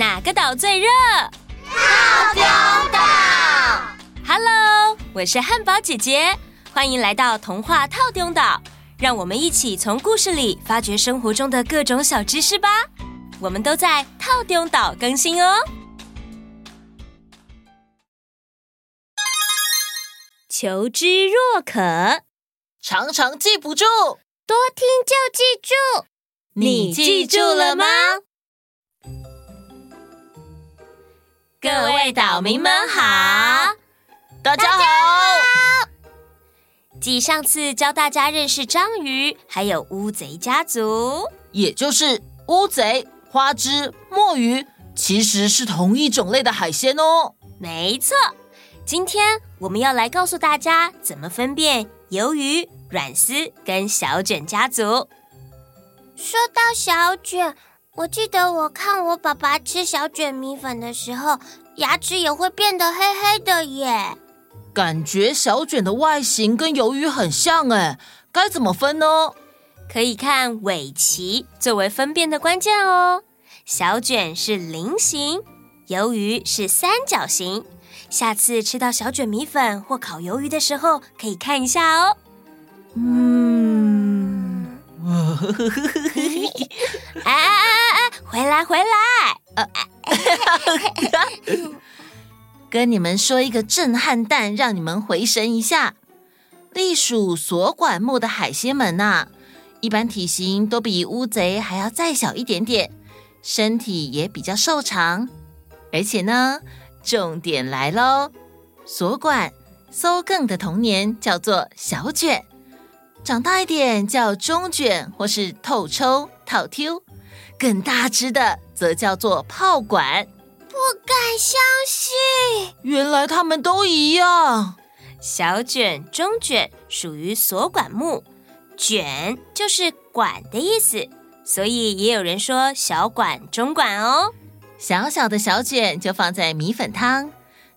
哪个岛最热？套丢岛。Hello，我是汉堡姐姐，欢迎来到童话套丢岛。让我们一起从故事里发掘生活中的各种小知识吧。我们都在套丢岛更新哦。求知若渴，常常记不住，多听就记住。你记住了吗？各位岛民们好，大家好。继上次教大家认识章鱼，还有乌贼家族，也就是乌贼、花枝、墨鱼，其实是同一种类的海鲜哦。没错，今天我们要来告诉大家怎么分辨鱿鱼、软丝跟小卷家族。说到小卷。我记得我看我爸爸吃小卷米粉的时候，牙齿也会变得黑黑的耶。感觉小卷的外形跟鱿鱼很像哎，该怎么分呢？可以看尾鳍作为分辨的关键哦。小卷是菱形，鱿鱼是三角形。下次吃到小卷米粉或烤鱿鱼的时候，可以看一下哦。嗯，哎。回来，回来！呃，跟你们说一个震撼弹，让你们回神一下。隶属锁管目的海鲜们呐、一般体型都比乌贼还要再小一点点，身体也比较瘦长。而且呢，重点来喽，锁管搜更的童年叫做小卷，长大一点叫中卷或是透抽套丢。更大只的则叫做炮管，不敢相信，原来它们都一样。小卷、中卷属于锁管目，卷就是管的意思，所以也有人说小管、中管哦。小小的小卷就放在米粉汤，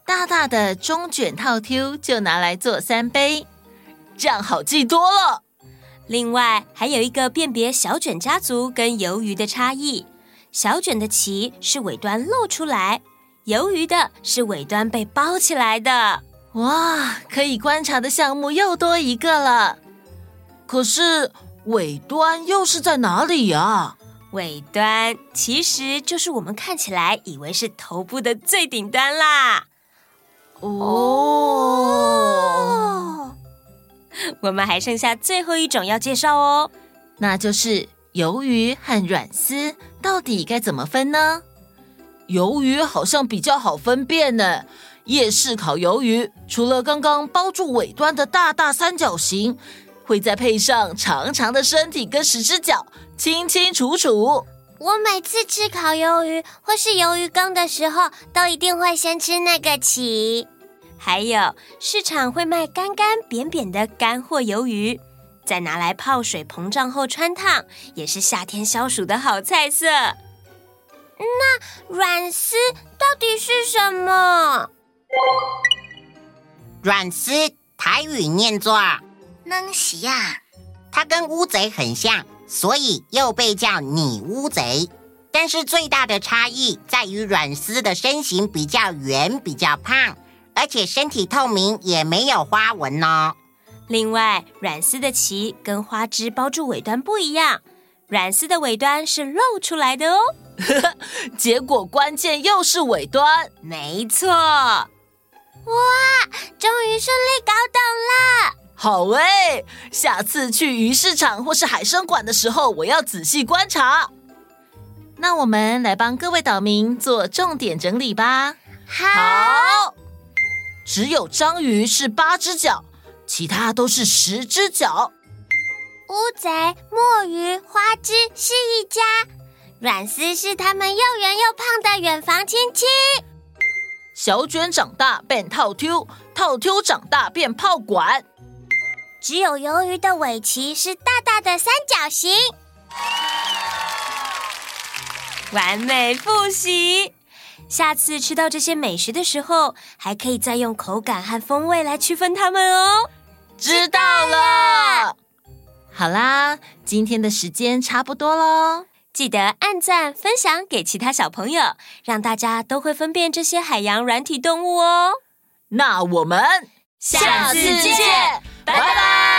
大大的中卷套 Q 就拿来做三杯，这样好记多了。另外还有一个辨别小卷家族跟鱿鱼的差异：小卷的鳍是尾端露出来，鱿鱼的是尾端被包起来的。哇，可以观察的项目又多一个了。可是尾端又是在哪里呀？尾端其实就是我们看起来以为是头部的最顶端啦。哦。我们还剩下最后一种要介绍哦，那就是鱿鱼和软丝，到底该怎么分呢？鱿鱼好像比较好分辨呢。夜市烤鱿鱼，除了刚刚包住尾端的大大三角形，会再配上长长的身体跟十只脚，清清楚楚。我每次吃烤鱿鱼或是鱿鱼羹的时候，都一定会先吃那个鳍。还有市场会卖干干扁扁的干货鱿鱼，再拿来泡水膨胀后穿烫，也是夏天消暑的好菜色。那软丝到底是什么？软丝台语念作“能丝”呀，它跟乌贼很像，所以又被叫拟乌贼。但是最大的差异在于软丝的身形比较圆，比较胖。而且身体透明，也没有花纹哦。另外，软丝的鳍跟花枝包住尾端不一样，软丝的尾端是露出来的哦。结果关键又是尾端，没错。哇，终于顺利搞懂了。好诶，下次去鱼市场或是海生馆的时候，我要仔细观察。那我们来帮各位岛民做重点整理吧。好。好只有章鱼是八只脚，其他都是十只脚。乌贼、墨鱼、花枝是一家，软丝是他们又圆又胖的远房亲戚。小卷长大变套丢，套丢长大变炮管。只有鱿鱼的尾鳍是大大的三角形。完美复习。下次吃到这些美食的时候，还可以再用口感和风味来区分它们哦。知道了。好啦，今天的时间差不多喽。记得按赞、分享给其他小朋友，让大家都会分辨这些海洋软体动物哦。那我们下次见，拜拜。